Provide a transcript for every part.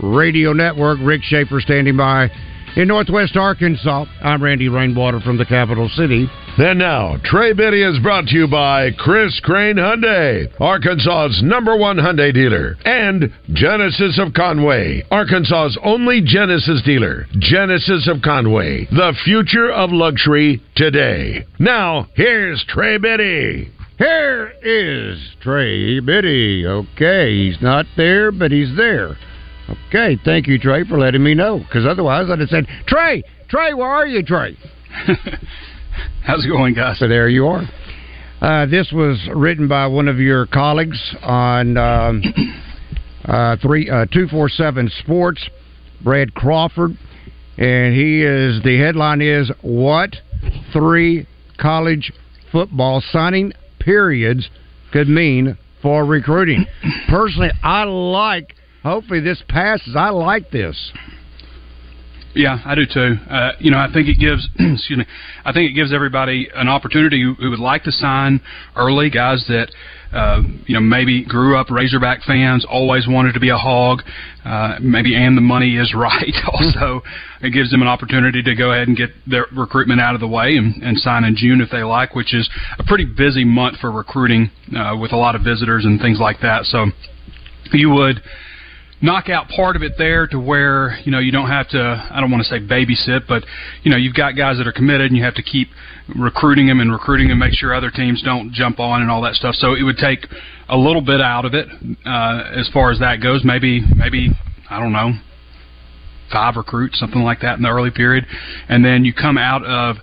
Radio Network. Rick Schaefer standing by in Northwest Arkansas. I'm Randy Rainwater from the capital city. And now, Trey Biddy is brought to you by Chris Crane Hyundai, Arkansas's number one Hyundai dealer, and Genesis of Conway, Arkansas's only Genesis dealer. Genesis of Conway, the future of luxury today. Now, here's Trey Biddy. Here is Trey Biddy. Okay, he's not there, but he's there. Okay, thank you, Trey, for letting me know. Because otherwise, I'd have said, Trey, Trey, where are you, Trey? How's it going, guys? So there you are. Uh, this was written by one of your colleagues on um, uh, three uh, two four seven Sports, Brad Crawford, and he is the headline is what three college football signing periods could mean for recruiting. Personally, I like. Hopefully, this passes. I like this. Yeah, I do too. Uh, you know, I think it gives, excuse me, I think it gives everybody an opportunity who, who would like to sign early, guys that, uh, you know, maybe grew up Razorback fans, always wanted to be a hog, uh, maybe, and the money is right. also, it gives them an opportunity to go ahead and get their recruitment out of the way and, and sign in June if they like, which is a pretty busy month for recruiting uh, with a lot of visitors and things like that. So, you would knock out part of it there to where you know you don't have to I don't want to say babysit but you know you've got guys that are committed and you have to keep recruiting them and recruiting them make sure other teams don't jump on and all that stuff. So it would take a little bit out of it uh, as far as that goes. Maybe maybe I don't know five recruits something like that in the early period. And then you come out of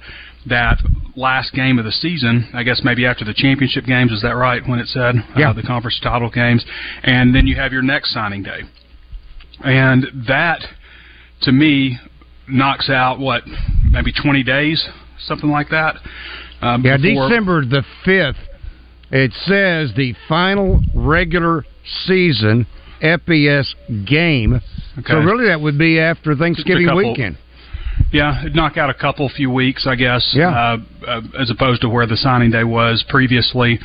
that last game of the season, I guess maybe after the championship games, is that right when it said? Yeah. uh, the conference title games, and then you have your next signing day, and that to me knocks out what maybe 20 days, something like that. Um, Yeah, December the fifth. It says the final regular season FBS game. Okay. So really, that would be after Thanksgiving weekend. Yeah, it'd knock out a couple few weeks, I guess. Yeah. Uh, uh, as opposed to where the signing day was previously.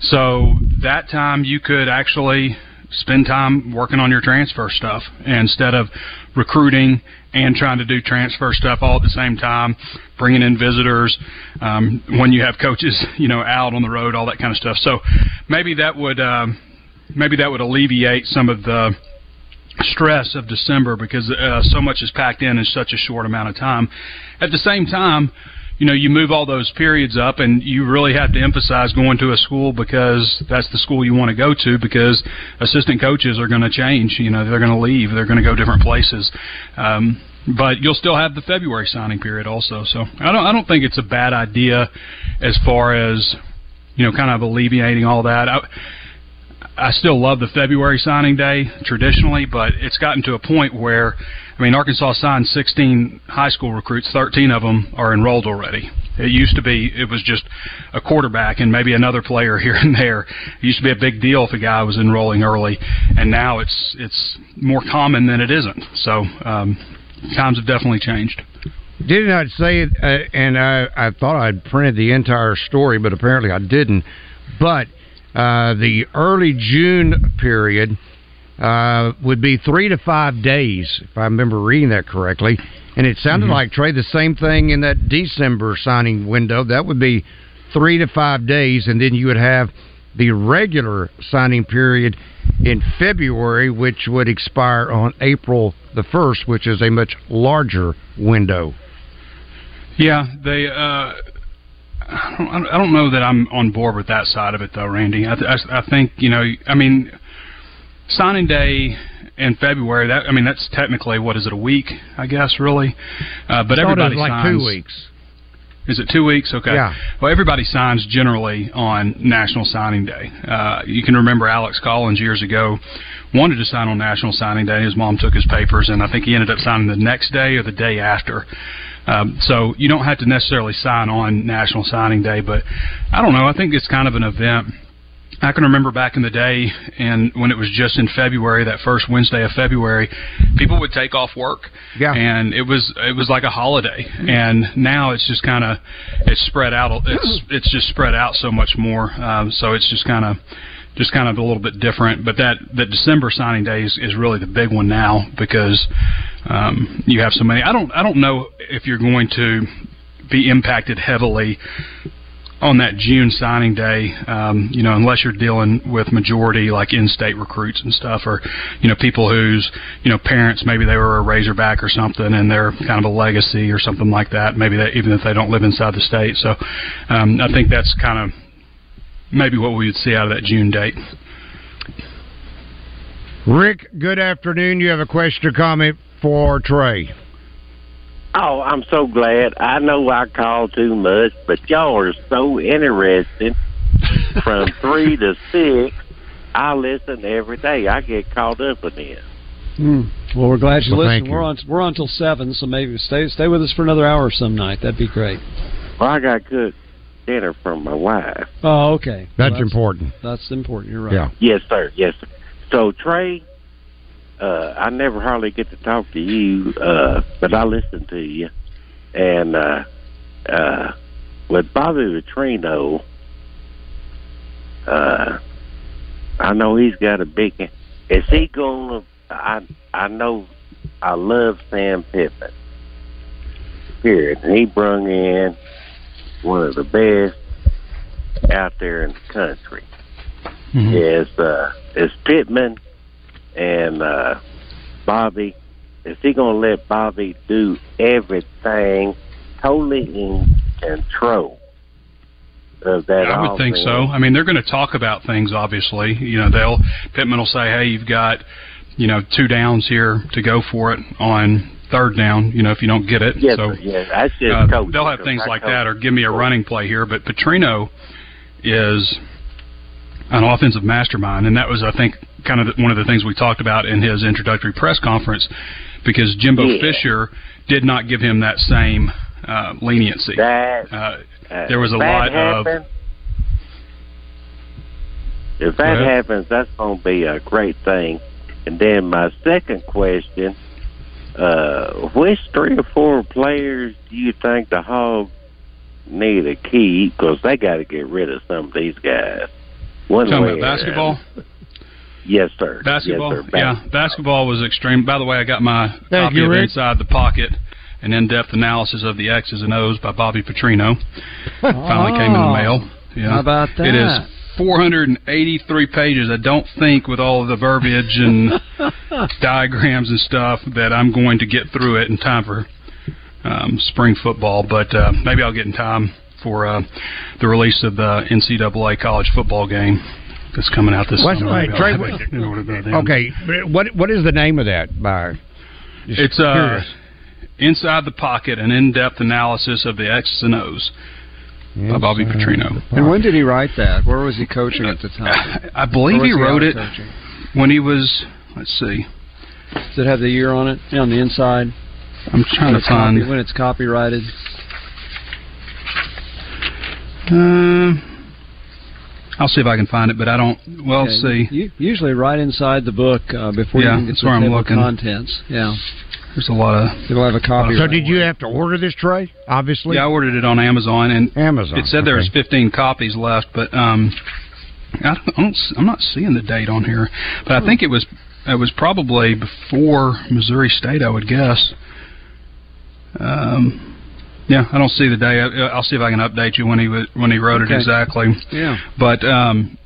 So that time you could actually spend time working on your transfer stuff instead of recruiting and trying to do transfer stuff all at the same time, bringing in visitors um, when you have coaches, you know, out on the road, all that kind of stuff. So maybe that would um, maybe that would alleviate some of the stress of December because uh, so much is packed in in such a short amount of time. At the same time, you know, you move all those periods up, and you really have to emphasize going to a school because that's the school you want to go to because assistant coaches are going to change. You know, they're going to leave, they're going to go different places. Um, but you'll still have the February signing period also. So I don't, I don't think it's a bad idea as far as you know, kind of alleviating all that. I, I still love the February signing day traditionally, but it's gotten to a point where, I mean, Arkansas signed 16 high school recruits, 13 of them are enrolled already. It used to be it was just a quarterback and maybe another player here and there. It used to be a big deal if a guy was enrolling early, and now it's it's more common than it isn't. So um, times have definitely changed. Did not I say it, uh, and I, I thought I'd printed the entire story, but apparently I didn't. But uh, the early June period uh, would be three to five days, if I remember reading that correctly. And it sounded Mhm. like Trey the same thing in that December signing window. That would be three to five days, and then you would have the regular signing period in February, which would expire on April the 1st, which is a much larger window. Yeah, they. Uh, I don't, I don't know that I'm on board with that side of it, though, Randy. I, I, I think you know. I mean, signing day in February. That I mean, that's technically what is it? A week, I guess, really. Uh, but everybody like signs, two weeks. Is it two weeks? Okay. Yeah. Well, everybody signs generally on National Signing Day. Uh, you can remember Alex Collins years ago wanted to sign on National Signing Day. His mom took his papers, and I think he ended up signing the next day or the day after. Um, so you don't have to necessarily sign on National Signing Day, but I don't know. I think it's kind of an event I can remember back in the day, and when it was just in February, that first Wednesday of February, people would take off work, yeah. and it was it was like a holiday. And now it's just kind of it's spread out. It's it's just spread out so much more. Um, so it's just kind of just kind of a little bit different. But that that December signing day is, is really the big one now because um, you have so many. I don't I don't know if you're going to be impacted heavily on that June signing day, um, you know, unless you're dealing with majority like in-state recruits and stuff, or you know, people whose you know parents maybe they were a Razorback or something, and they're kind of a legacy or something like that. Maybe even if they don't live inside the state. So, um, I think that's kind of maybe what we would see out of that June date. Rick, good afternoon. You have a question or comment for Trey? Oh, I'm so glad. I know I call too much, but y'all are so interesting. From three to six, I listen every day. I get caught up in this. Mm. Well, we're glad you well, listen. We're on we're on till seven, so maybe stay stay with us for another hour some night. That'd be great. Well, I got good dinner from my wife. Oh, okay. That's, well, that's important. That's important. You're right. Yeah. Yes, sir. Yes. Sir. So Trey, uh, I never hardly get to talk to you, uh, but I listen to you. And uh, uh, with Bobby Petrino, uh, I know he's got a big. Is he going to? I I know I love Sam Pittman. Period. And he brung in one of the best out there in the country. Mm-hmm. Is uh, is Pittman and uh, Bobby, is he going to let Bobby do everything totally in control of that? I would think so. I mean, they're going to talk about things. Obviously, you know, they'll Pittman will say, "Hey, you've got." You know, two downs here to go for it on third down. You know, if you don't get it, so uh, they'll have things I like coach. that, or give me a running play here. But Petrino is an offensive mastermind, and that was, I think, kind of one of the things we talked about in his introductory press conference, because Jimbo Yeah. Fisher did not give him that same uh, leniency. That Uh, uh, there was a if that lot of If that happens, that's going to be a great thing. And then my second question: uh, Which three or four players do you think the Hogs need to keep? Because they got to get rid of some of these guys. One talking way about basketball. Yes, sir. Basketball, Yes, sir. yeah, basketball was extreme. By the way, I got my Thank copy you, of Rick. Inside the Pocket, an in-depth analysis of the X's and O's by Bobby Petrino. Finally came in the mail. Yeah, How about that? It is 483 pages. I don't think, with all of the verbiage and diagrams and stuff, that I'm going to get through it in time for um, spring football. But uh, maybe I'll get in time for uh, the release of the NCAA college football game that's coming out this What's- summer. wait, Maybe I'll Trey, have what- it in order by. Okay, what what is the name of that? By just It's uh, inside the pocket, an in-depth analysis of the X's and O's by Bobby Inside Petrino. And when did he write that? Where was he coaching at the time? I believe Or he wrote out it coaching? when he was. Let's see. Does it have the year on it yeah, on the inside? I'm trying When to it's, copy, find. when it's copyrighted. Uh, I'll see if I can find it, but I don't. Well, Okay. see. U- usually right inside the book uh, before Yeah, you can get that's to where the I'm table of looking. contents. Yeah, There's a lot of. it'll have a copy. So did you have to order this Trey? Obviously, Yeah, I ordered it on Amazon, and Amazon. it said there was 15 copies left, but um, I don't, I don't, s- I'm not seeing the date on here. But I think it was it was probably before Missouri State, I would guess. Um, yeah, I don't see the day. I'll see if I can update you when he was when he wrote Okay. it exactly. Yeah. But um,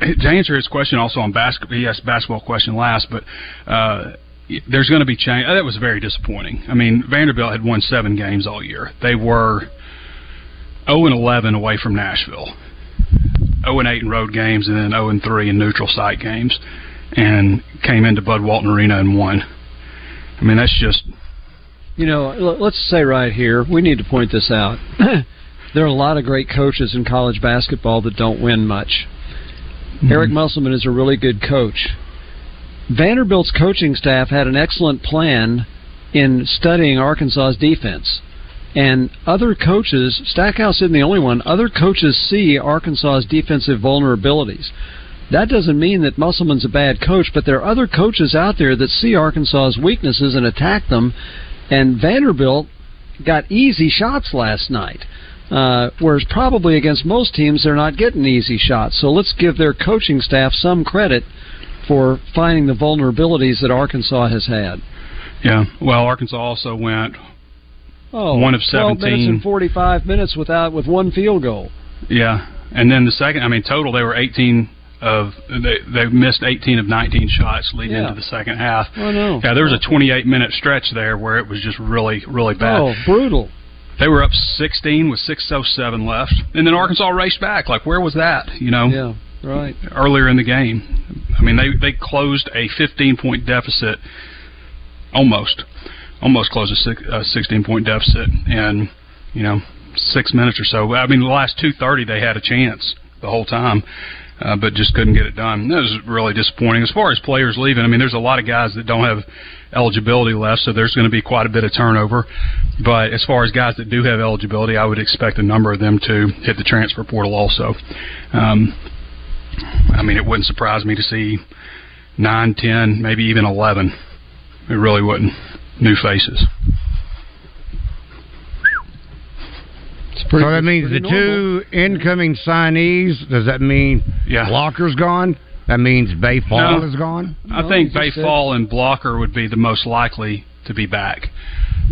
to answer his question also on basketball, he asked basketball question last, but uh, there's going to be change. That was very disappointing. I mean, Vanderbilt had won seven games all year. They were 0 and 11 away from Nashville, 0 and 8 in road games, and then 0 and 3 in neutral site games, and came into Bud Walton Arena and won. I mean, that's just. You know, let's say right here, we need to point this out. there are a lot of great coaches in college basketball that don't win much. Mm-hmm. Eric Musselman is a really good coach. Vanderbilt's coaching staff had an excellent plan in studying Arkansas's defense. And other coaches, Stackhouse isn't the only one, other coaches see Arkansas's defensive vulnerabilities. That doesn't mean that Musselman's a bad coach, but there are other coaches out there that see Arkansas's weaknesses and attack them. And Vanderbilt got easy shots last night. Uh, whereas probably against most teams, they're not getting easy shots. So let's give their coaching staff some credit for finding the vulnerabilities that Arkansas has had. Yeah, well, Arkansas also went oh, one of seventeen minutes and forty-five minutes without with one field goal. Yeah, and then the second, I mean, total they were eighteen of they they missed 18 of 19 shots leading yeah. into the second half. Oh no! Yeah, there was a 28 minute stretch there where it was just really really bad. Oh, brutal. They were up 16 with 6:07 left, and then Arkansas raced back. Like where was that? You know? Yeah. Right. Earlier in the game, I mean they they closed a 15 point deficit, almost, almost closed a, 16 point deficit, and you know six minutes or so. I mean the last 2:30 they had a chance the whole time uh, but just couldn't get it done. That was really disappointing. As far as players leaving, I mean, there's a lot of guys that don't have eligibility left, so there's going to be quite a bit of turnover. But as far as guys that do have eligibility, I would expect a number of them to hit the transfer portal also. Um, I mean, it wouldn't surprise me to see nine, ten, maybe even eleven. It really wouldn't. New faces. So that means the normal. two incoming signees. Does that mean yeah. Blocker's gone? That means Baye Fall no, is gone. I no, think Baye Fall and Blocker would be the most likely to be back,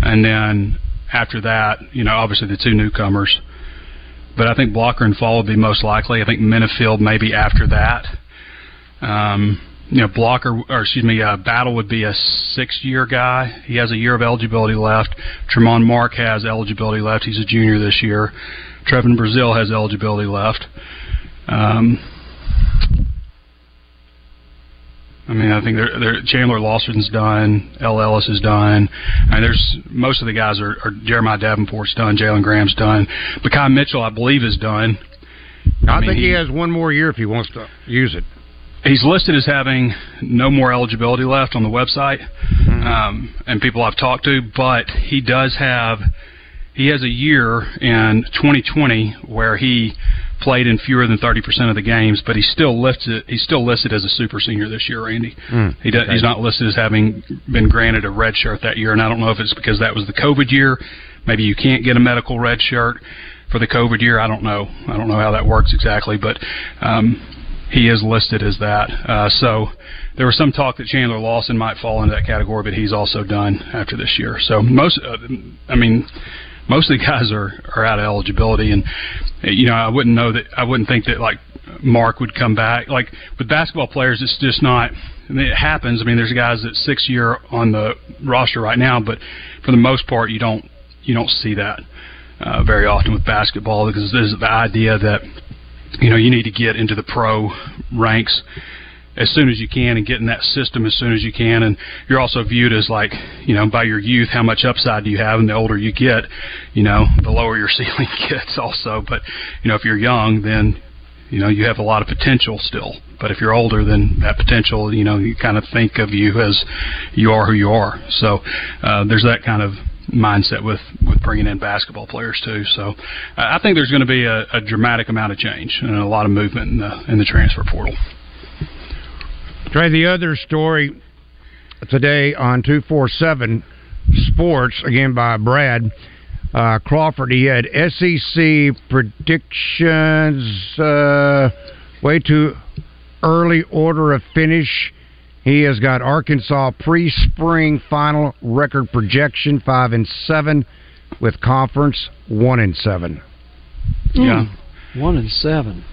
and then after that, you know, obviously the two newcomers. But I think Blocker and Fall would be most likely. I think Menifield maybe after that. Um, you know, blocker or excuse me, uh, Battle would be a six-year guy. He has a year of eligibility left. Tramon Mark has eligibility left. He's a junior this year. Trevon Brazile has eligibility left. Um, I mean, I think they're, they're, Chandler Lawson's done. El Ellis is done. I And there's most of the guys are, are Jeremiah Davenport's done. Jalen Graham's done. Makai Mitchell, I believe, is done. I, I mean, think he, he has one more year if he wants to use it he's listed as having no more eligibility left on the website, mm-hmm. um, and people I've talked to. But he does have he has a year in 2020 where he played in fewer than 30% of the games, but he's still listed he's still listed as a super senior this year, Randy. Mm, he does, okay. he's not listed as having been granted a red shirt that year, and I don't know if it's because that was the COVID year. Maybe you can't get a medical red shirt for the COVID year. I don't know. I don't know how that works exactly, but um, he is listed as that. Uh, so there was some talk that Chandler Lawson might fall into that category, but he's also done after this year. So most, uh, I mean, most of the guys are are out of eligibility, and you know I wouldn't know that I wouldn't think that like Mark would come back. Like with basketball players, it's just not. I mean, it happens. I mean, there's guys that six year on the roster right now, but for the most part, you don't you don't see that uh, very often with basketball because there's the idea that you know you need to get into the pro ranks as soon as you can and get in that system as soon as you can. And you're also viewed as like you know by your youth how much upside do you have? And the older you get you know the lower your ceiling gets also. But you know if you're young then you know you have a lot of potential still. But if you're older then that potential you know you kind of think of you as you are who you are. So uh, there's that kind of mindset with with bringing in basketball players too. So I think there's going to be a, a dramatic amount of change and a lot of movement in the in the transfer portal. Trey, the other story today on two four seven Sports again by Brad. Uh, Crawford, he had SEC predictions uh, way too early order of finish he has got Arkansas pre-spring final record projection five and seven, with conference one and seven. Yeah, mm, one and seven.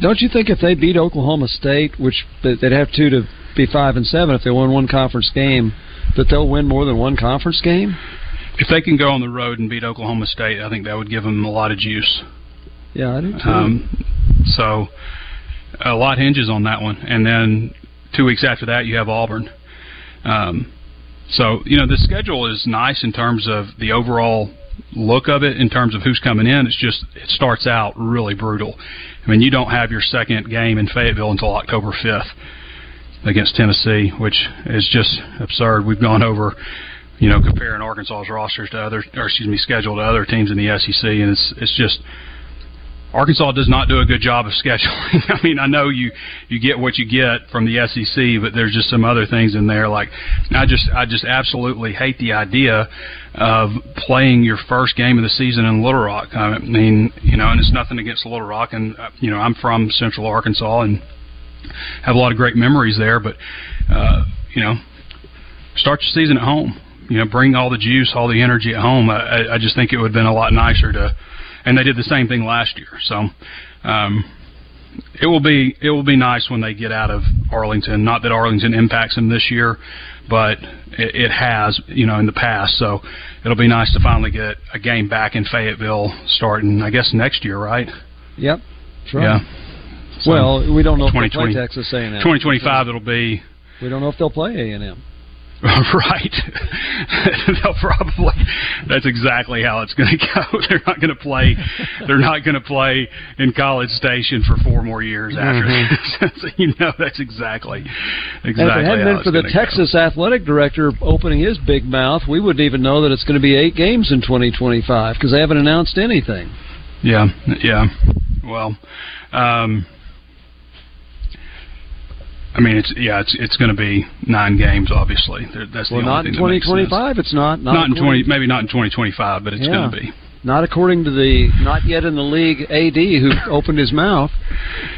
Don't you think if they beat Oklahoma State, which they'd have to to be five and seven if they won one conference game, that they'll win more than one conference game? If they can go on the road and beat Oklahoma State, I think that would give them a lot of juice. Yeah, I do too. Um, so a lot hinges on that one, and then two weeks after that, you have Auburn. Um, so you know the schedule is nice in terms of the overall look of it in terms of who's coming in. It's just it starts out really brutal. I mean, you don't have your second game in Fayetteville until October fifth against Tennessee, which is just absurd. We've gone over, you know, comparing Arkansas's rosters to other, or excuse me, schedule to other teams in the SEC, and it's it's just Arkansas does not do a good job of scheduling. I mean, I know you you get what you get from the SEC, but there's just some other things in there. Like I just I just absolutely hate the idea of playing your first game of the season in Little Rock. I mean, you know, and it's nothing against Little Rock, and uh, you know, I'm from Central Arkansas and have a lot of great memories there. But uh, you know, start your season at home. You know, bring all the juice, all the energy at home. I, I just think it would have been a lot nicer to and they did the same thing last year. So um, it will be it will be nice when they get out of Arlington. Not that Arlington impacts them this year, but it, it has you know in the past. So it'll be nice to finally get a game back in Fayetteville starting I guess next year, right? Yep. Right. Yeah. So well, we don't know if they'll play Texas A&M. 2025 it'll be We don't know if they'll play A&M. right. They'll probably. That's exactly how it's going to go. They're not going to play. They're not going to play in College Station for four more years after Mm-hmm. this. so you know that's exactly exactly. And if it hadn't been for the gonna go. Texas athletic director opening his big mouth, we wouldn't even know that it's going to be eight games in 2025 because they haven't announced anything. Yeah, yeah. Well, um, I mean, it's yeah, it's it's going to be nine games. Obviously, that's the Well, only not in that makes 2025. It's not. Not, Not in twenty, according- maybe not in twenty twenty five, but it's Yeah. going to be. Not according to the not yet in the league AD who opened his mouth.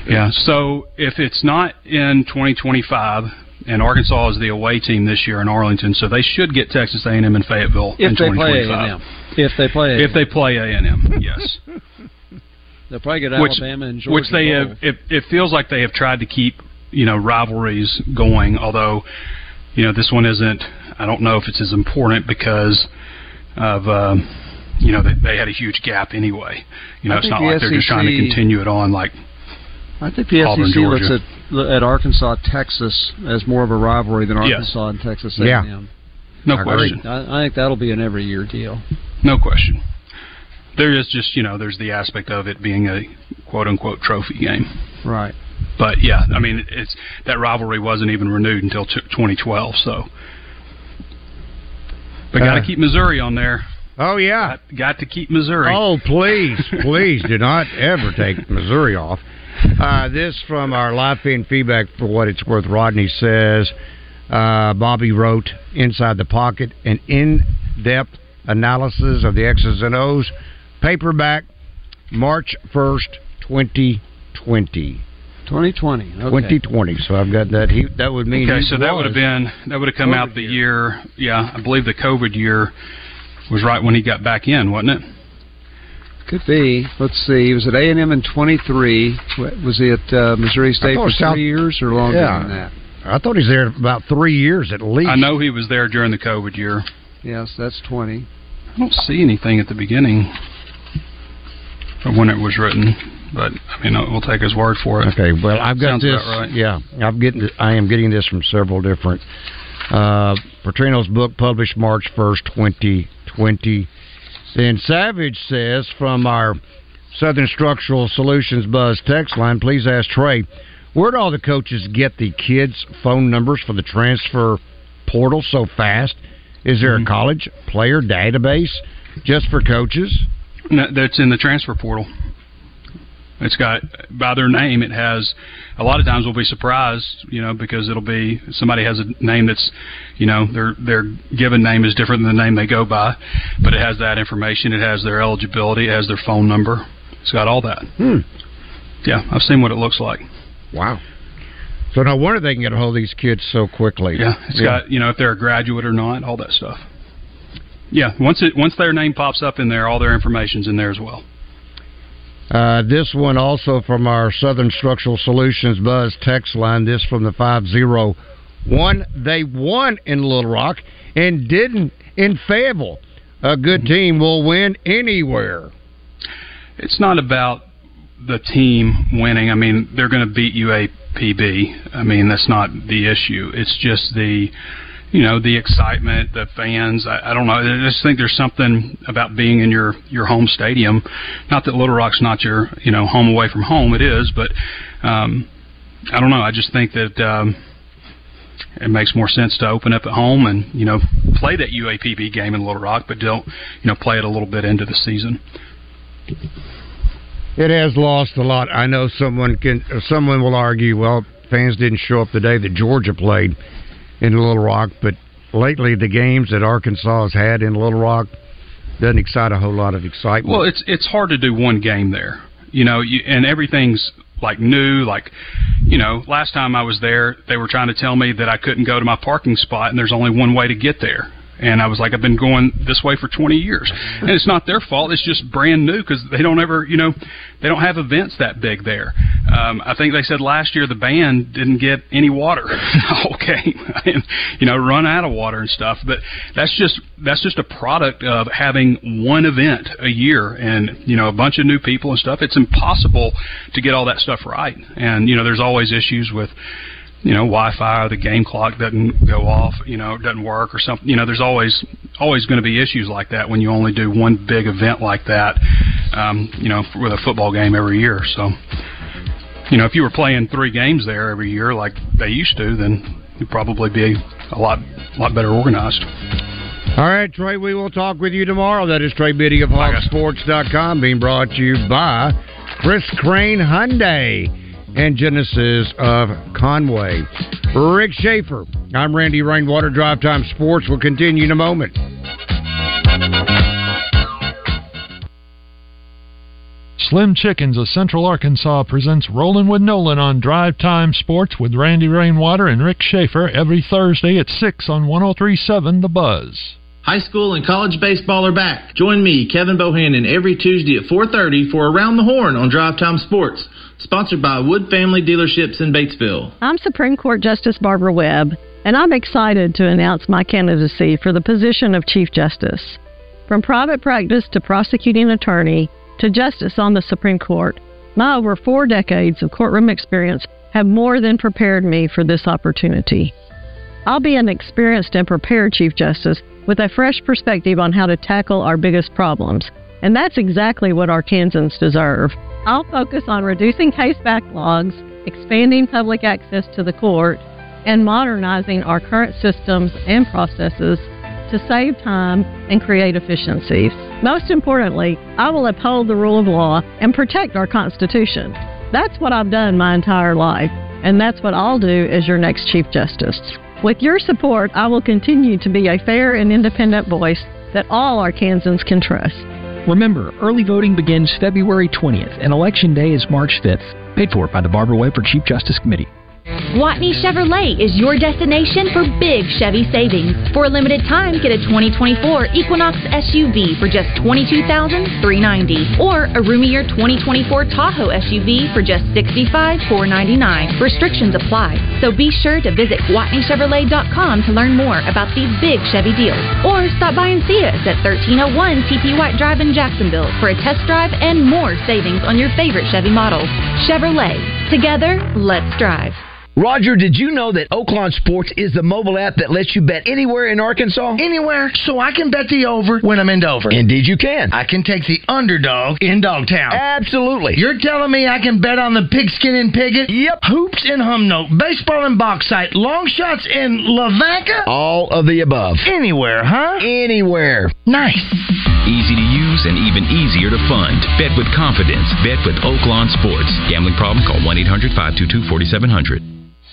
Yeah. So if it's not in 2025, and Arkansas is the away team this year in Arlington, so they should get Texas A&M and Fayetteville in If they play A&M. If they play If they play A&M, yes. They'll probably get which Alabama and Georgia. which they have. It, it feels like they have tried to keep you know rivalries going, although you know this one isn't. I don't know if it's as important because of. Um, you know, they, they had a huge gap anyway. You know, I it's not the like they're just trying to continue it on like I think the Auburn, SEC looks Georgia. at at Arkansas, Texas as more of a rivalry than Yes. Arkansas and Texas Yeah. A&M. no I agree. question. I, I think that'll be an every year deal. No question. There is just you know there's the aspect of it being a quote unquote trophy game, Right. But yeah, I mean it's that rivalry wasn't even renewed until t- 2012. So, but got to Uh, keep Missouri on there. Oh yeah. Got, got to keep Missouri. Oh, please, please do not ever take Missouri off. Uh, this from our live feed feedback for what it's worth. Rodney says uh, Bobby wrote Inside the Pocket an in depth analysis of the X's and O's paperback March 1st, 2020. 2020. Okay. 2020. So I've got that. He, that would mean Okay, he so that would have been that would have come out the year. year. Yeah, I believe the COVID year was right when he got back in, wasn't it? Could be. Let's see. He was at A&M in 23. Was he at uh, Missouri State for South- three years or longer Yeah. than that? I thought he's there about three years at least. I know he was there during the COVID year. Yes, that's 20. I don't see anything at the beginning of when it was written, but I mean, we'll take his word for it. Okay, well, I've got Sounds this. right. Yeah, I'm getting. I am getting this from several different. Uh, Petrino's book published March first, twenty twenty. Then Savage says from our Southern Structural Solutions Buzz text line, please ask Trey, where do all the coaches get the kids' phone numbers for the transfer portal so fast? Is there Mm-hmm. a college player database just for coaches? No, that's in the transfer portal. It's got by their name. It has. A lot of times we'll be surprised, you know, because it'll be somebody has a name that's, you know, their their given name is different than the name they go by, but it has that information. It has their eligibility. It has their phone number. It's got all that. Hmm. Yeah, I've seen what it looks like. Wow. So no wonder they can get a hold of these kids so quickly. Yeah, it's got you know if they're a graduate or not, all that stuff. Yeah, once it once their name pops up in there, all their information's in there as well. Uh, this one also from our Southern Structural Solutions Buzz text line. This from the 501. They won in Little Rock and didn't in Fayetteville. A good team will win anywhere. It's not about the team winning. I mean, they're going to beat UAPB. I mean, that's not the issue. It's just the you know the excitement, the fans. I, I don't know. I just think there's something about being in your your home stadium. Not that Little Rock's not your you know home away from home. It is, but um, I don't know. I just think that. Um, it makes more sense to open up at home and you know play that UAPB game in Little Rock, but don't you know play it a little bit into the season. It has lost a lot. I know someone can. Someone will argue, well, fans didn't show up the day that Georgia played in Little Rock, but lately the games that Arkansas has had in Little Rock doesn't excite a whole lot of excitement. Well, it's it's hard to do one game there, you know, you, and everything's like new. Like, you know, last time I was there, they were trying to tell me that I couldn't go to my parking spot, and there's only one way to get there. And I was like, I've been going this way for 20 years, and it's not their fault. It's just brand new because they don't ever, you know, they don't have events that big there. Um, I think they said last year the band didn't get any water Okay, and you know, run out of water and stuff. But that's just that's just a product of having one event a year, and you know, a bunch of new people and stuff. It's impossible to get all that stuff right, and you know, there's always issues with you know Wi-Fi or the game clock doesn't go off, you know, doesn't work or something. You know, there's always always going to be issues like that when you only do one big event like that. Um, you know, with a football game every year. So, you know, if you were playing three games there every year like they used to, then you'd probably be a lot lot better organized. All right, Trey, we will talk with you tomorrow. That is Trey Biddy of HogSports.com being brought to you by Chris Crane Hyundai and Genesis of Conway. Rick Schaefer, I'm Randy Rainwater. Drive Time Sports will continue in a moment. Slim Chickens of Central Arkansas presents Rolling with Nolan on Drive Time Sports with Randy Rainwater and Rick Schaefer every Thursday at 6 on 1037 The Buzz. High school and college baseball are back. Join me, Kevin Bohannon, every Tuesday at 4:30 for Around the Horn on Drive Time Sports, sponsored by Wood Family Dealerships in Batesville. I'm Supreme Court Justice Barbara Webb, and I'm excited to announce my candidacy for the position of Chief Justice. From private practice to prosecuting attorney to justice on the Supreme Court, my over four decades of courtroom experience have more than prepared me for this opportunity. I'll be an experienced and prepared Chief Justice with a fresh perspective on how to tackle our biggest problems. And that's exactly what Arkansans deserve. I'll focus on reducing case backlogs, expanding public access to the court, and modernizing our current systems and processes to save time and create efficiencies. Most importantly, I will uphold the rule of law and protect our Constitution. That's what I've done my entire life, and that's what I'll do as your next Chief Justice. With your support, I will continue to be a fair and independent voice that all Arkansans can trust. Remember, early voting begins February 20th and Election Day is March 5th. Paid for by the Barbara Webb for Chief Justice Committee. Gwatney Chevrolet is your destination for big Chevy savings. For a limited time, get a 2024 Equinox SUV for just 22,390 or a roomier 2024 Tahoe SUV for just 65,499. Restrictions apply, so be sure to visit GwatneyChevrolet.com to learn more about these big Chevy deals or stop by and see us at 1301 TP White Drive in Jacksonville for a test drive and more savings on your favorite Chevy models. Chevrolet. Together, let's drive. Roger, did you know that Oaklawn Sports is the mobile app that lets you bet anywhere in Arkansas? Anywhere, so I can bet the over when I'm in Dover. Indeed, you can. I can take the underdog in Dogtown. Absolutely. You're telling me I can bet on the pigskin in Piggott? Yep. Hoops in Humnoke, baseball in Bauxite, long shots in Lavaca? All of the above. Anywhere, huh? Anywhere. Nice. Easy to use and even easier to fund. Bet with confidence. Bet with Oaklawn Sports. Gambling problem? Call 1 800 522 4700.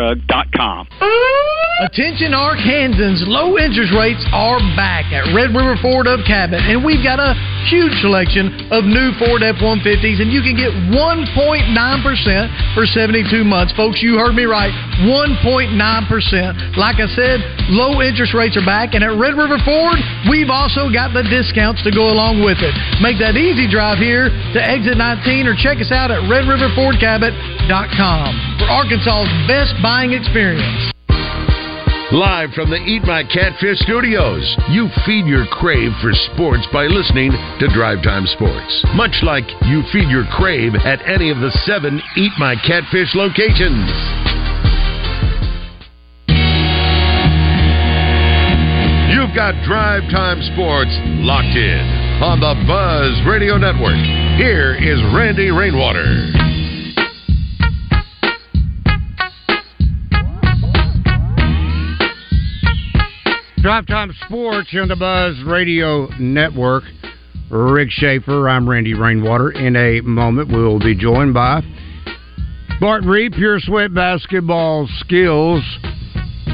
drug.com. Attention Arkansans, low interest rates are back at Red River Ford of Cabot, and we've got a huge selection of new Ford F-150s, and you can get 1.9% for 72 months. Folks, you heard me right, 1.9%. Like I said, low interest rates are back, and at Red River Ford, we've also got the discounts to go along with it. Make that easy drive here to exit 19 or check us out at redriverfordcabot.com for Arkansas's best buying experience. Live from the Eat My Catfish studios, you feed your crave for sports by listening to Drive Time Sports. Much like you feed your crave at any of the seven Eat My Catfish locations. You've got Drive Time Sports locked in on the Buzz Radio Network. Here is Randy Rainwater. Drive Time Sports here on the Buzz Radio Network. Rick Schaefer, I'm Randy Rainwater. In a moment, we will be joined by Bart Reed, Pure Sweat Basketball Skills,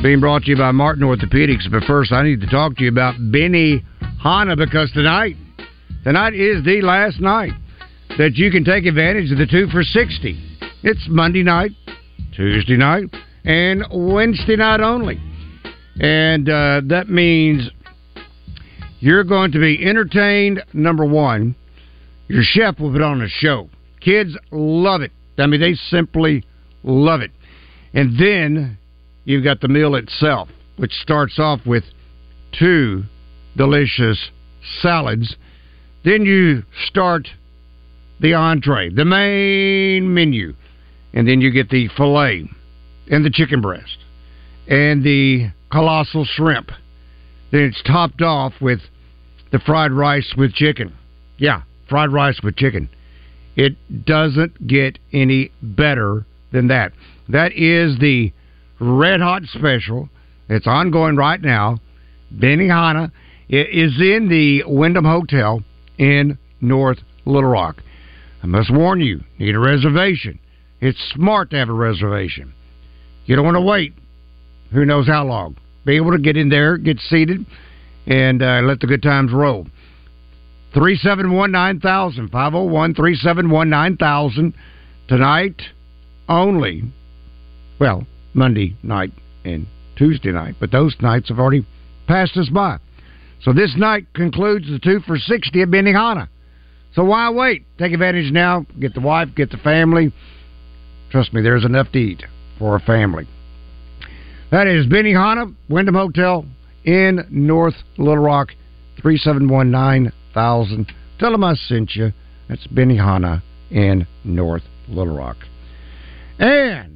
being brought to you by Martin Orthopedics. But first, I need to talk to you about Benny Hanna because tonight, tonight is the last night that you can take advantage of the two for 60. It's Monday night, Tuesday night, and Wednesday night only. And uh, that means you're going to be entertained, number one. Your chef will put on a show. Kids love it. I mean, they simply love it. And then you've got the meal itself, which starts off with two delicious salads. Then you start the entree, the main menu. And then you get the filet and the chicken breast and the colossal shrimp. Then it's topped off with the fried rice with chicken. Yeah, fried rice with chicken. It doesn't get any better than that. That is the red hot special. It's ongoing right now. Benihana Hanna is in the Wyndham Hotel in North Little Rock. I must warn you, need a reservation. It's smart to have a reservation. You don't want to wait who knows how long. Be able to get in there, get seated, and uh, let the good times roll. 371 9000, 501 371 9000. Tonight only, well, Monday night and Tuesday night, but those nights have already passed us by. So this night concludes the two for 60 at Benihana. So why wait? Take advantage now. Get the wife, get the family. Trust me, there's enough to eat for a family. That is Benihana, Wyndham Hotel in North Little Rock, 371 9000. Tell them I sent you. That's Benihana in North Little Rock. And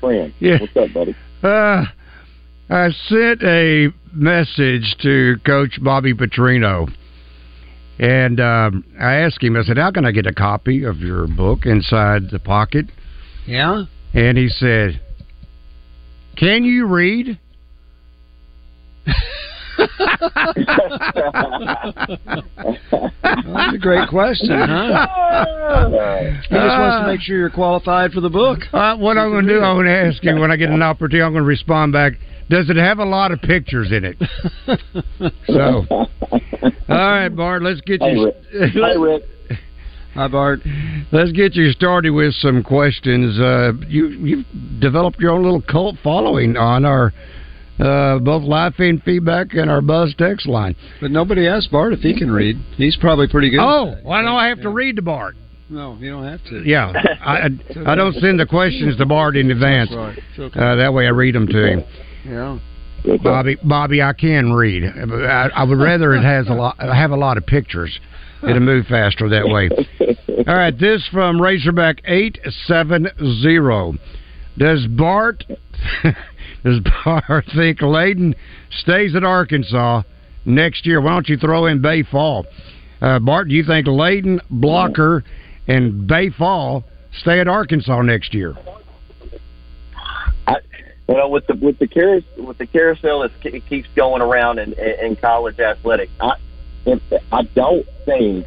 friend. Yeah. What's up, buddy? Uh, I sent a message to Coach Bobby Petrino, and um, I asked him. I said, "How can I get a copy of your book inside the pocket?" Yeah. And he said, "Can you read?" That's a great question, huh? He just wants to make sure you're qualified for the book. Uh, what I'm going to do, I'm going to ask you when I get an opportunity. I'm going to respond back. Does it have a lot of pictures in it? so, all right, Bart, let's get Hey, you. Rick. Hey, Rick. Hi, Bart. Let's get you started with some questions. Uh, you you've developed your own little cult following on our uh, both live feed feedback and our Buzz text line. But nobody asked Bart if he can read. He's probably pretty good. Oh, why don't I have to read to Bart? No, you don't have to. Yeah, I, I don't send the questions to Bart in advance. That's right. It's okay. Uh, that way I read them to him. Yeah. Bobby, Bobby, I can read. I, I would rather it has a lot, have a lot of pictures. It'll move faster that way. All right, this from Razorback eight seven zero. Does Bart does Bart think Layden stays at Arkansas next year? Why don't you throw in Baye Fall? Uh, Bart, do you think Layden, Blocker, and Baye Fall stay at Arkansas next year? You know, with the with the carousel with the carousel it keeps going around in, in college athletics, I if, I don't think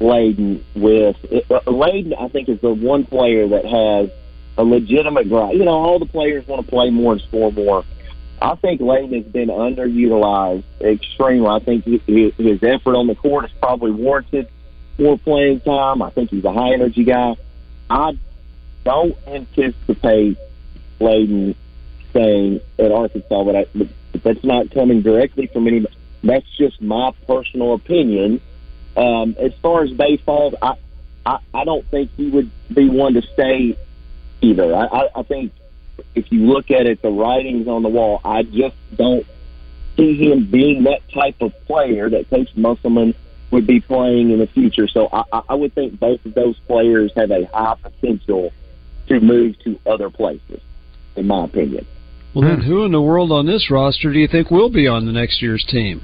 Layden with uh, Layden, I think is the one player that has a legitimate drive. You know, all the players want to play more and score more. I think Layden has been underutilized extremely. I think his, effort on the court is probably warranted more playing time. I think he's a high energy guy. I don't anticipate Layden staying at Arkansas, but, I, but that's not coming directly from anybody. That's just my personal opinion. Um, as far as Baye Falls, I, I I don't think he would be one to stay either. I, I, I think if you look at it, the writings on the wall, I just don't see him being that type of player that Coach Musselman would be playing in the future. So I, I would think both of those players have a high potential to move to other places, in my opinion. Well, then who in the world on this roster do you think will be on the next year's team?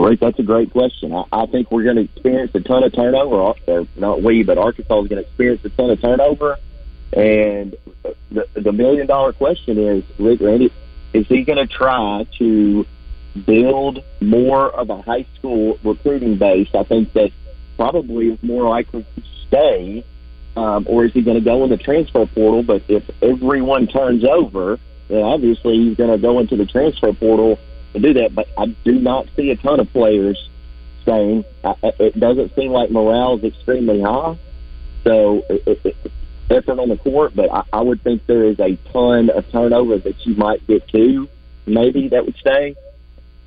Rick, that's a great question. I, I think we're going to experience a ton of turnover. Or, or not we, but Arkansas is going to experience a ton of turnover. And the, the million dollar question is, Rick Randy, is he going to try to build more of a high school recruiting base? I think that probably is more likely to stay, um, or is he going to go in the transfer portal? But if everyone turns over, then obviously he's going to go into the transfer portal to do that. But I do not see a ton of players staying. I, it doesn't seem like morale is extremely high. So it, it, effort on the court, but I, I would think there is a ton of turnover that you might get two, maybe that would stay,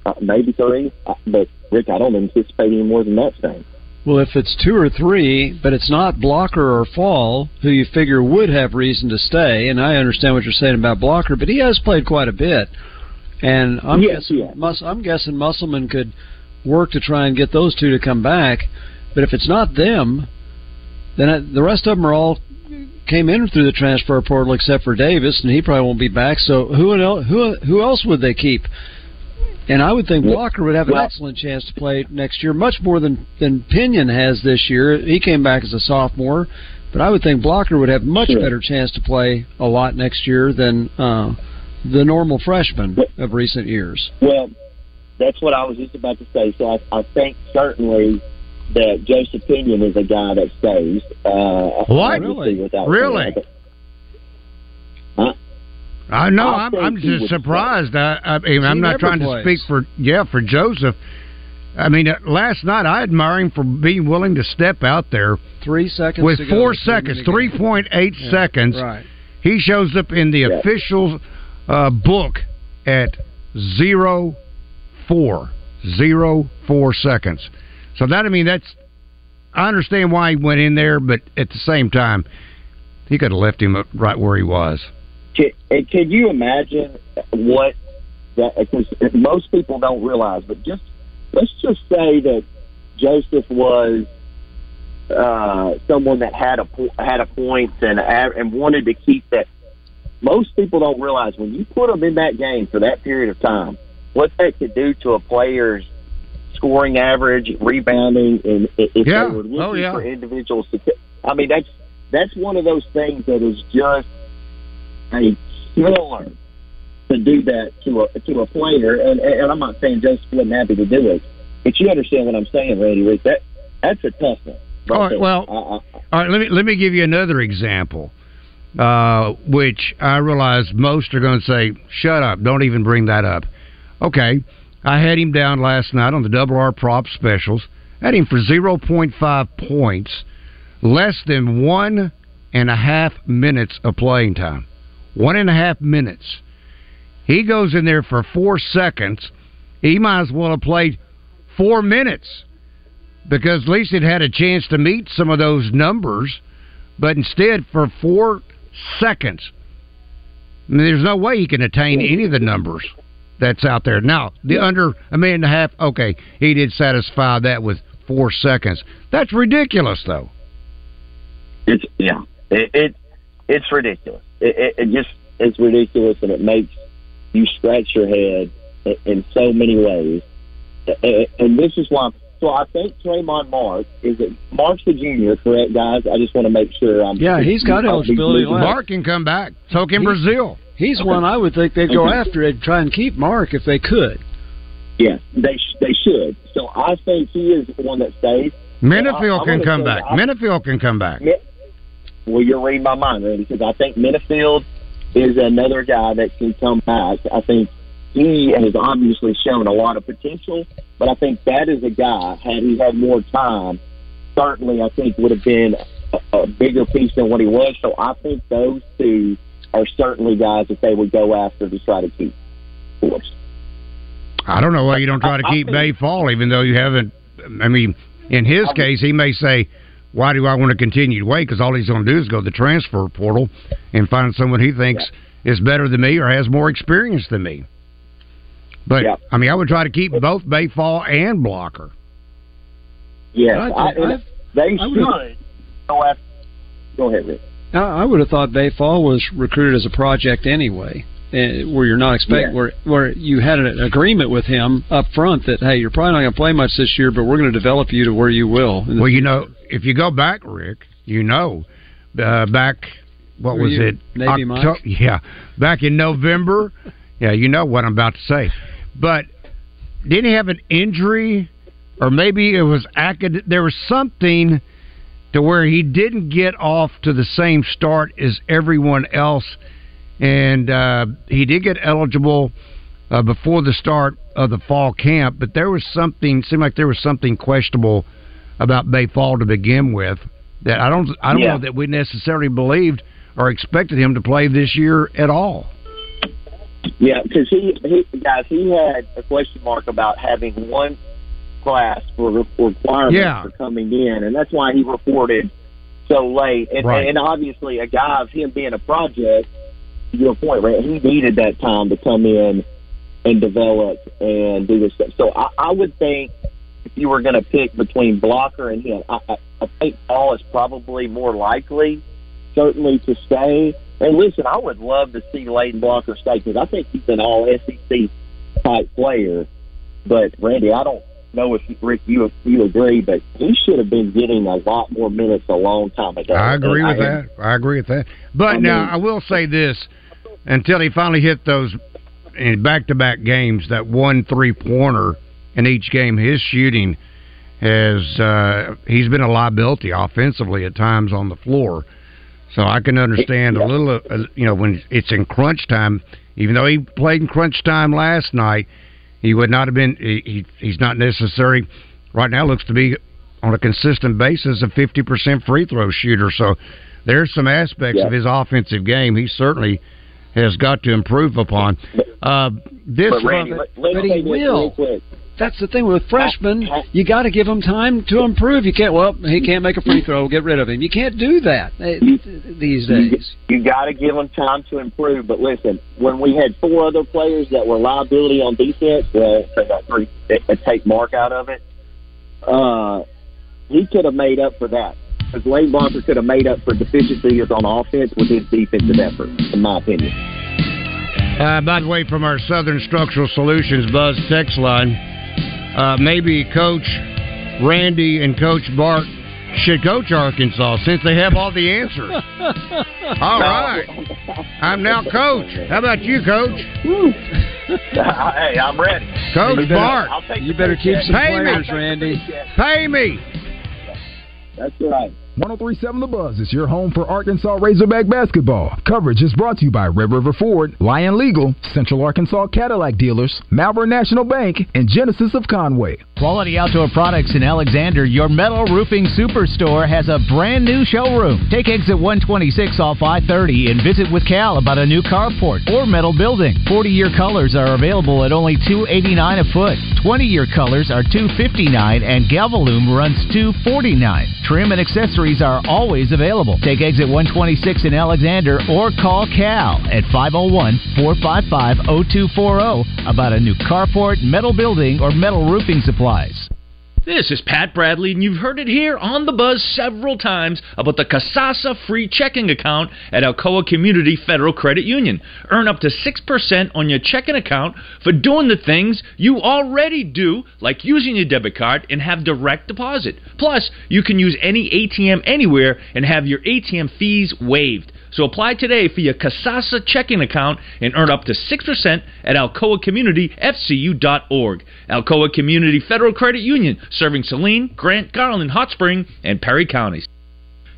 uh, maybe three. Uh, but Rick, I don't anticipate any more than that staying. Well, if it's two or three, but it's not Blocker or Fall, who you figure would have reason to stay, and I understand what you're saying about Blocker, but he has played quite a bit, and I'm Yes, guessing yeah. Mus- I'm guessing Musselman could work to try and get those two to come back, but if it's not them, then I, the rest of them are all came in through the transfer portal except for Davis, and he probably won't be back. So who el- who who else would they keep? And I would think Blocker would have an Well- excellent chance to play next year, much more than than Pinion has this year. He came back as a sophomore, but I would think Blocker would have much Sure. better chance to play a lot next year than uh, the normal freshman of recent years. Well, that's what I was just about to say. So I, I think certainly that Joseph Pinion is a guy that stays. Uh, What? obviously Without Really? Huh? I know. I I'm, I'm just would surprised. I, I mean, I'm not never trying to speak for yeah for Joseph. I mean, uh, last night I admire him for being willing to step out there Three seconds with to four in seconds, three point eight Yeah, seconds. Right. He shows up in the Yeah. official uh, book at zero four zero four seconds. So that I mean that's I understand why he went in there, but at the same time, he could have left him right where he was. Can, can you imagine what that? Because most people don't realize, but just let's just say that Joseph was uh, someone that had a had a point and and wanted to keep that. Most people don't realize when you put them in that game for that period of time, what that could do to a player's scoring average, rebounding, and if Yeah. they were oh, looking Oh, yeah. for individuals. To, I mean, that's that's one of those things that is just a killer to do that to a to a player. And, and I'm not saying Joseph wasn't happy to do it, but you understand what I'm saying, Randy. Rick. That that's a tough one. All right, well, I, All right, let me let me give you another example, uh, which I realize most are going to say, "Shut up! Don't even bring that up." Okay, I had him down last night on the double R prop specials, had him for 0.5 points, less than one and a half minutes of playing time. One and a half minutes. He goes in there for four seconds. He might as well have played four minutes because at least it had a chance to meet some of those numbers. But instead, for four seconds, I mean, there's no way he can attain any of the numbers that's out there. Now, the under a minute and a half, okay, he did satisfy that with four seconds. That's ridiculous, though. It's yeah, it, it it's ridiculous. It, it, it just it's ridiculous, and it makes you scratch your head in, in so many ways. And, and this is why. So I think Tramon Mark is it Mark's the junior, correct, guys? I just want to make sure I'm. Yeah, he's got eligibility left. Mark can come back. So can Brazile. He's one I would think they'd go Okay. after and try and keep Mark if they could. Yeah, they sh- they should. So I think he is the one that stays. Menifield I'm can gonna come back. I- Menifield can come back. Mi- Well, you're reading my mind, Randy, because I think Menifield is another guy that can come back. I think he has obviously shown a lot of potential, but I think that is a guy, had he had more time, certainly I think would have been a, a bigger piece than what he was. So I think those two are certainly guys that they would go after to try to keep. Of course. I don't know why you don't try to keep Baye Fall, even though you haven't. I mean, in his case, he may say, "Why do I want to continue to wait?" Because all he's going to do is go to the transfer portal and find someone he thinks is better than me or has more experience than me. But I mean, I would try to keep both Baye Fall and Blocker. Yes, I I, they I would- should go after. Go ahead, Rick. I, I would have thought Baye Fall was recruited as a project anyway, eh, where you're not expect Yeah. where where you had an agreement with him up front that hey, you're probably not going to play much this year, but we're going to develop you to where you will. Well, you know, if you go back, Rick, you know, uh, back what Were was you it? Navy Mike? Octo- Yeah, back in November. Yeah, you know what I'm about to say. But didn't he have an injury, or maybe it was acad- There was something to where he didn't get off to the same start as everyone else, and uh, he did get eligible uh, before the start of the fall camp. But there was something seemed like there was something questionable about Baye Fall to begin with that I don't I don't Yeah. know that we necessarily believed or expected him to play this year at all. Yeah, because he, he, guys, he had a question mark about having one class for re- requirements Yeah. for coming in, and that's why he reported so late. And, Right. and obviously, a guy of him being a project, to your point, right? He needed that time to come in and develop and do this stuff. So I, I would think if you were going to pick between Blocker and him, I, I, I think Paul is probably more likely, certainly to stay. And listen, I would love to see Layden Blocker stay because I think he's an all SEC type player. But Randy, I don't know if Rick you you agree, but he should have been getting a lot more minutes a long time ago. I agree And with that. I agree with that. But I now mean- I will say this: until he finally hit those back-to-back games, that one three-pointer in each game, his shooting has uh, he's been a liability offensively at times on the floor. So I can understand a little, uh, you know, when it's in crunch time. Even though he played in crunch time last night, he would not have been. He, he, he's not necessary. Right now, looks to be on a consistent basis a fifty percent free throw shooter. So there's some aspects Yeah. of his offensive game he certainly has got to improve upon. Uh, this, But Randy, let, let's But he will. real quick. That's the thing with freshmen. You got to give them time to improve. You can't. Well, he can't make a free throw. Get rid of him. You can't do that eh, these days. You got to give them time to improve. But listen, when we had four other players that were liability on defense, well, they got three. Take Mark out of it. Uh, he could have made up for that. Because Lane Blocker could have made up for deficiencies on offense with his defensive effort, in my opinion. Uh, by the way, from our Southern Structural Solutions Buzz text line, uh, maybe Coach Randy and Coach Bart should coach Arkansas since they have all the answers. all right. I'm now coach. How about you, Coach? hey, I'm ready. Coach You better- Bart. I'll take You better keep some Pay me. players, Randy. Pay me. That's right. 1037 The Buzz is your home for Arkansas Razorback basketball. Coverage is brought to you by Red River Ford, Lion Legal, Central Arkansas Cadillac Dealers, Malvern National Bank, and Genesis of Conway. Quality Outdoor Products in Alexander, your metal roofing superstore, has a brand new showroom. Take exit 126 off I 30 and visit with Cal about a new carport or metal building. 40 year colors are available at only 289 a foot. 20 year colors are 259 and Galvalume runs 249. Trim and accessories are always available. Take exit 126 in Alexander or call Cal at 501 455 0240 about a new carport, metal building, or metal roofing This is Pat Bradley, and you've heard it here on the buzz several times about the Kasasa free checking account at Alcoa Community Federal Credit Union. Earn up to 6% on your checking account for doing the things you already do, like using your debit card and have direct deposit. Plus, you can use any ATM anywhere and have your ATM fees waived. So apply today for your Kasasa checking account and earn up to 6% at alcoacommunityfcu.org. Alcoa Community Federal Credit Union, serving Saline, Grant, Garland, Hot Spring, and Perry counties.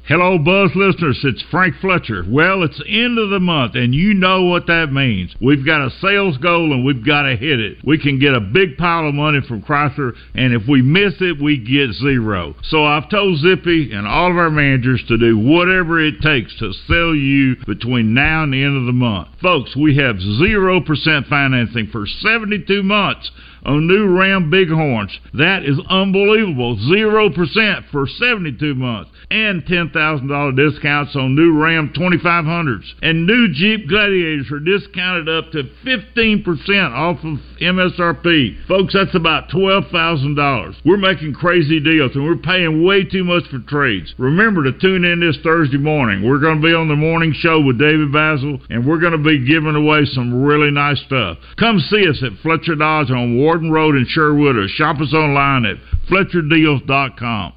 Hello, Buzz listeners. It's Frank Fletcher. Well, it's the end of the month, and you know what that means. We've got a sales goal, and we've got to hit it. We can get a big pile of money from Chrysler, and if we miss it, we get zero. So I've told Zippy and all of our managers to do whatever it takes to sell you between now and the end of the month. Folks, we have 0% financing for 72 months on new Ram Bighorns. That is unbelievable. 0% for 72 months. And $10,000 discounts on new Ram 2500s. And new Jeep Gladiators are discounted up to 15% off of MSRP. Folks, that's about $12,000. We're making crazy deals and we're paying way too much for trades. Remember to tune in this Thursday morning. We're going to be on the morning show with David Basil and we're going to be giving away some really nice stuff. Come see us at Fletcher Dodge on Warden Road in Sherwood or shop us online at FletcherDeals.com.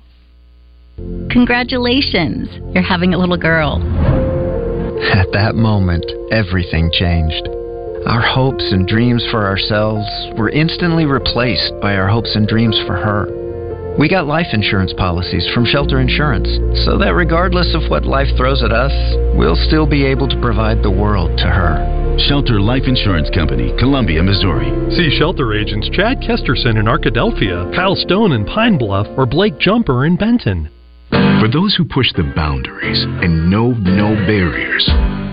Congratulations, you're having a little girl. At that moment, everything changed. Our hopes and dreams for ourselves were instantly replaced by our hopes and dreams for her. We got life insurance policies from Shelter Insurance so that regardless of what life throws at us, we'll still be able to provide the world to her. Shelter Life Insurance Company, Columbia, Missouri. See shelter agents Chad Kesterson in Arkadelphia, Kyle Stone in Pine Bluff, or Blake Jumper in Benton. For those who push the boundaries and know no barriers,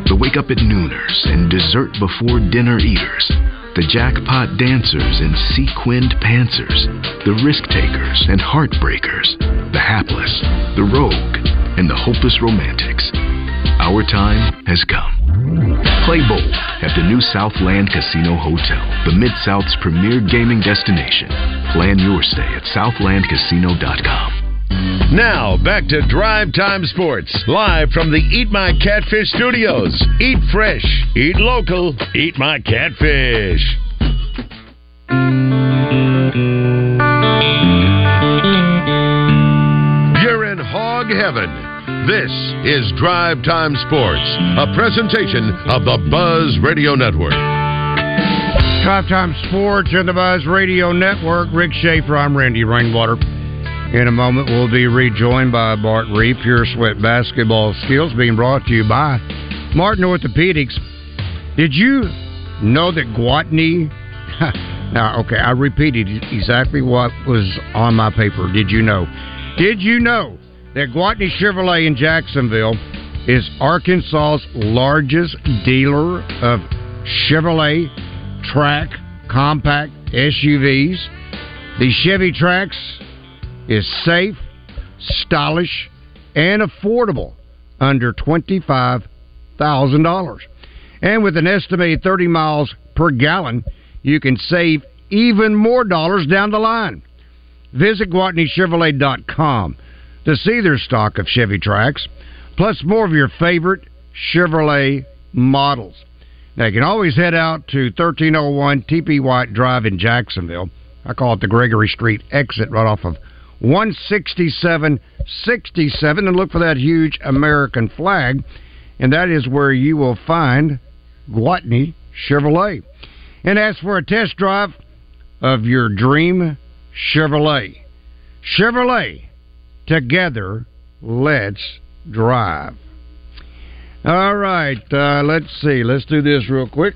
the wake up at nooners and dessert before dinner eaters, the jackpot dancers and sequined pantsers, the risk takers and heartbreakers, the hapless, the rogue, and the hopeless romantics. Our time has come. Play bold at the new Southland Casino Hotel, the Mid South's premier gaming destination. Plan your stay at southlandcasino.com. Now, back to Drive Time Sports, live from the Eat My Catfish studios. Eat fresh, eat local, eat my catfish. You're in hog heaven. This is Drive Time Sports, a presentation of the Buzz Radio Network. Drive Time Sports and the Buzz Radio Network. Rick Schaefer, I'm Randy Rainwater. In a moment, we'll be rejoined by Bart Reed, Pure Sweat Basketball Skills, being brought to you by Martin Orthopedics. Did you know that Gwatney? now, okay, I repeated exactly what was on my paper. Did you know? Did you know that Gwatney Chevrolet in Jacksonville is Arkansas's largest dealer of Chevrolet Trax compact SUVs? The Chevy Trax is safe, stylish, and affordable under $25,000. And with an estimated 30 miles per gallon, you can save even more dollars down the line. Visit GwatneyChevrolet.com to see their stock of Chevy Trax, plus more of your favorite Chevrolet models. Now, you can always head out to 1301 TP White Drive in Jacksonville. I call it the Gregory Street exit right off of 16767 and look for that huge American flag. And that is where you will find Gwatney Chevrolet. And ask for a test drive of your dream Chevrolet. Chevrolet, together, let's drive. All right, uh, let's see. Let's do this real quick.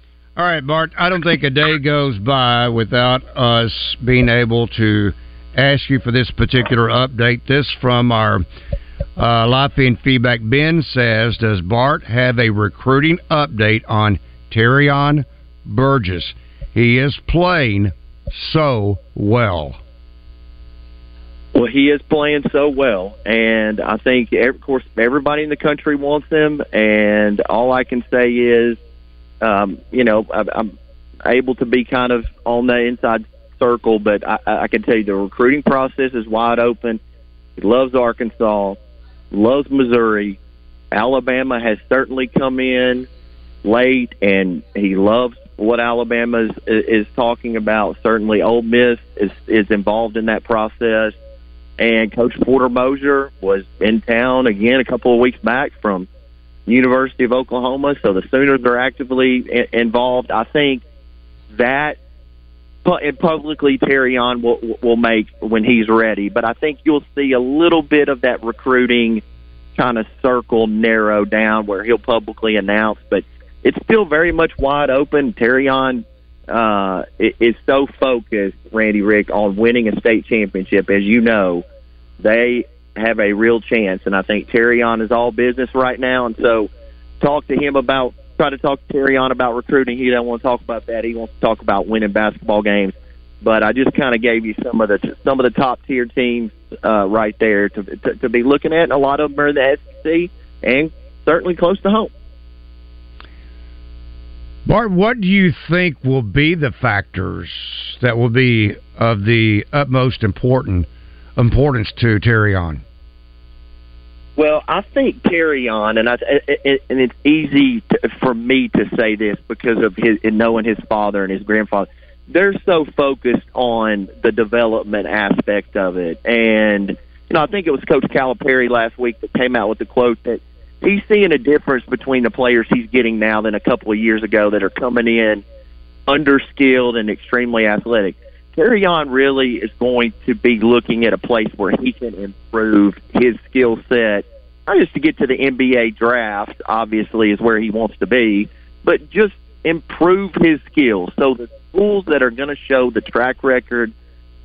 All right, Bart. I don't think a day goes by without us being able to ask you for this particular update. This from our uh, feed feedback. Ben says, "Does Bart have a recruiting update on Terrion Burgess? He is playing so well." Well, he is playing so well, and I think, of course, everybody in the country wants him. And all I can say is, um, you know, I'm able to be kind of on the inside circle, but I, I can tell you the recruiting process is wide open. He loves Arkansas, loves Missouri. Alabama has certainly come in late, and he loves what Alabama is, is talking about. Certainly, Ole Miss is is involved in that process. And Coach Porter Moser was in town again a couple of weeks back from University of Oklahoma. So the Sooners are actively I- involved. I think that and publicly Terrion will will make when he's ready. But I think you'll see a little bit of that recruiting kind of circle narrow down where he'll publicly announce. But it's still very much wide open. Terrion uh, is so focused, Randy Rick, on winning a state championship. As you know, they have a real chance, and I think Terrion is all business right now. And so, talk to him about try to talk to Terrion about recruiting. He doesn't want to talk about that. He wants to talk about winning basketball games. But I just kind of gave you some of the some of the top tier teams uh, right there to, to to be looking at. A lot of them are in the SEC and certainly close to home. Bart, what do you think will be the factors that will be of the utmost important importance to Terrion? Well, I think Terrion, and I it, and it's easy to, for me to say this because of his and knowing his father and his grandfather. They're so focused on the development aspect of it, and you know, I think it was Coach Calipari last week that came out with the quote that he's seeing a difference between the players he's getting now than a couple of years ago that are coming in underskilled and extremely athletic. Terrion really is going to be looking at a place where he can improve his skill set, not just to get to the NBA draft, obviously, is where he wants to be, but just improve his skills. So the schools that are going to show the track record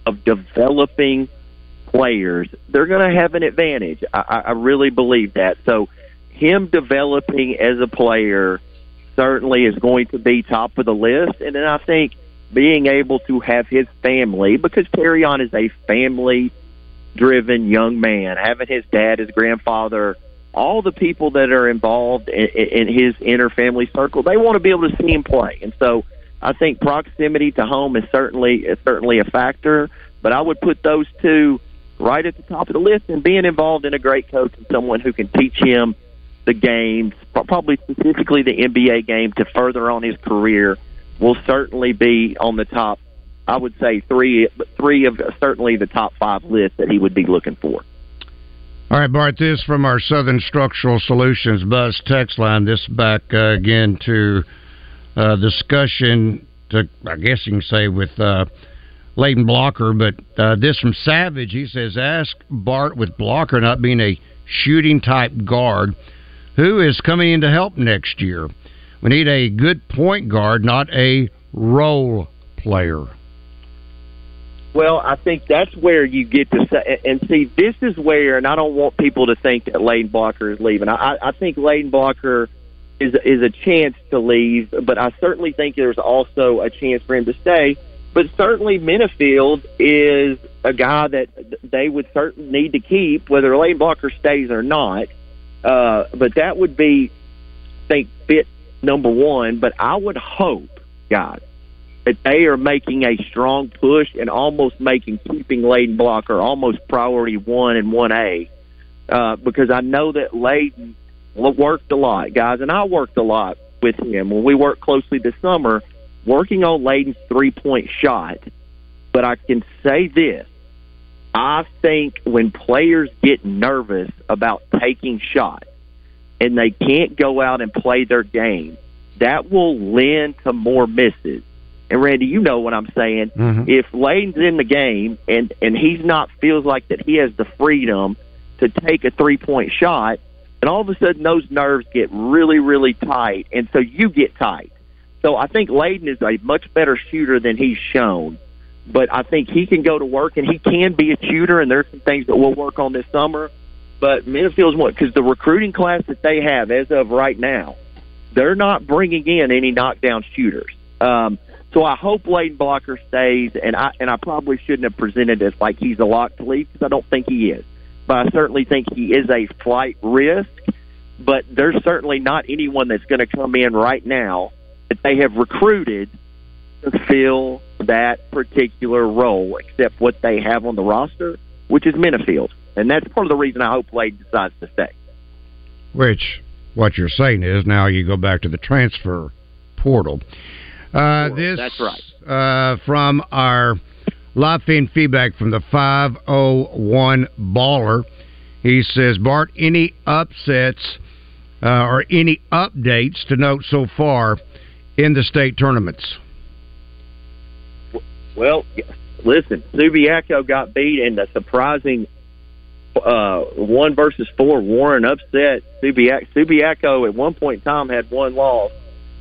of developing players, they're going to have an advantage. I I really believe that. So him developing as a player certainly is going to be top of the list. And then I think being able to have his family, because Terry is a family driven young man, having his dad, his grandfather, all the people that are involved in, in his inner family circle, they want to be able to see him play. And so I think proximity to home is certainly is certainly a factor. But I would put those two right at the top of the list and being involved in a great coach and someone who can teach him the game, probably specifically the NBA game, to further on his career, will certainly be on the top. I would say three, three of certainly the top five list that he would be looking for. All right, Bart, this from our Southern Structural Solutions Buzz text line. This back uh, again to uh, discussion, to, I guess you can say, with uh, Layden Blocker, but uh, this from Savage. He says, Ask Bart with Blocker not being a shooting type guard, who is coming in to help next year? We need a good point guard, not a role player. Well, I think that's where you get to say, and see, this is where, and I don't want people to think that Lane Blocker is leaving. I, I think Lane Blocker is is a chance to leave, but I certainly think there's also a chance for him to stay. But certainly, Menifield is a guy that they would certainly need to keep, whether Lane Blocker stays or not. Uh, but that would be, I think, fit number one. But I would hope, guys, that they are making a strong push and almost making keeping Layden Blocker almost priority one and one A, uh, because I know that Layden worked a lot, guys, and I worked a lot with him when we worked closely this summer, working on Layden's three point shot but I can say this. I think when players get nervous about taking shots and they can't go out and play their game, that will lend to more misses. And Randy, you know what I'm saying. Mm-hmm. If Layden's in the game and and he's not feels like that he has the freedom to take a three point shot, and all of a sudden those nerves get really really tight, and so you get tight. So I think Layden is a much better shooter than he's shown, but I think he can go to work and he can be a shooter, and there's some things that we'll work on this summer. But Menifield's one because the recruiting class that they have as of right now, they're not bringing in any knockdown shooters. Um, so I hope Layden Blocker stays, and I and I probably shouldn't have presented it like he's a lock to leave because I don't think he is, but I certainly think he is a flight risk. But there's certainly not anyone that's going to come in right now that they have recruited to fill that particular role, except what they have on the roster, which is Menifield, and that's part of the reason I hope Layden decides to stay. Which, what you're saying is now you go back to the transfer portal. Uh, this That's right. uh, from our live feed feedback from the 501 baller. He says, Bart, any upsets uh, or any updates to note so far in the state tournaments? Well, listen, Subiaco got beat in the surprising uh, one versus four Warren upset. Subiaco, Subiaco at one point in time had one loss.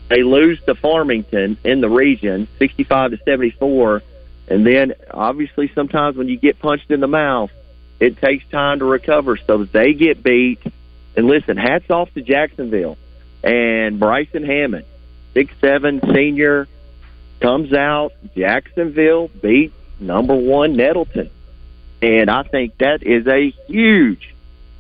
They lose to Farmington in the region, sixty-five to seventy-four, and then obviously sometimes when you get punched in the mouth, it takes time to recover. So they get beat. And listen, hats off to Jacksonville and Bryson Hammond, six seven senior, comes out. Jacksonville beat number one Nettleton, and I think that is a huge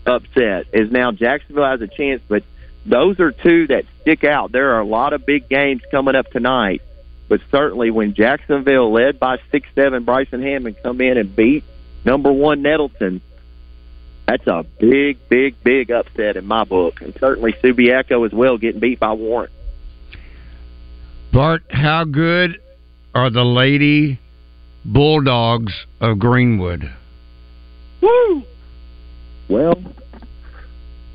upset. Is now Jacksonville has a chance, but those are two that stick out. There are a lot of big games coming up tonight, but certainly when Jacksonville, led by six seven Bryson Hammond, come in and beat number one Nettleton, that's a big, big, big upset in my book, and certainly Subiaco as well, getting beat by Warren. Bart, how good are the Lady Bulldogs of Greenwood? Woo! Well,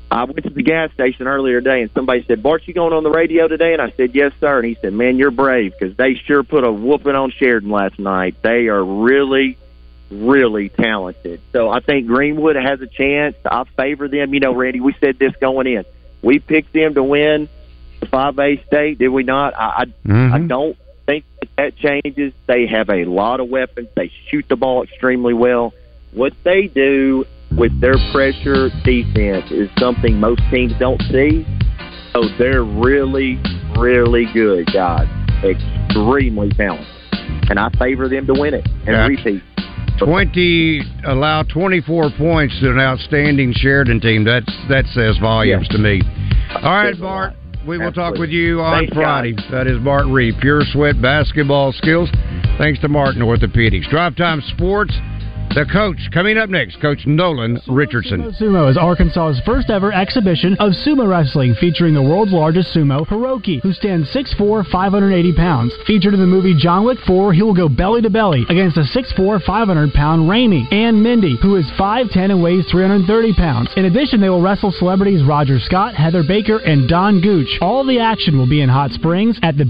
I went to the gas station earlier today, and somebody said, "Bart, you going on the radio today?" And I said, "Yes, sir." And he said, "Man, you're brave because they sure put a whooping on Sheridan last night. They are really, really talented. So I think Greenwood has a chance. I favor them. You know, Randy, we said this going in. We picked them to win the five A state, did we not? I I, I mm-hmm. don't think that, that changes. They have a lot of weapons. They shoot the ball extremely well. What they do with their pressure defense is something most teams don't see. So they're really, really good, guys. Extremely talented. And I favor them to win it and Yeah. repeat. Twenty allow twenty four points to an outstanding Sheridan team. That's that says volumes to me. All right, Bart. We will talk with you on Thanks, Friday. That is Bart Reed, Pure Sweat Basketball Skills. Thanks to Martin Orthopedics. Drive Time Sports. The coach coming up next, Coach Nolan Richardson. Sumo is Arkansas's first ever exhibition of sumo wrestling featuring the world's largest sumo, Hiroki, who stands 6'4", 580 pounds. Featured in the movie John Wick 4, he will go belly to belly against a 6'4", 500 pound Raimi and Mindy, who is 5'10 and weighs 330 pounds. In addition, they will wrestle celebrities Roger Scott, Heather Baker, and Don Gooch. All the action will be in Hot Springs at the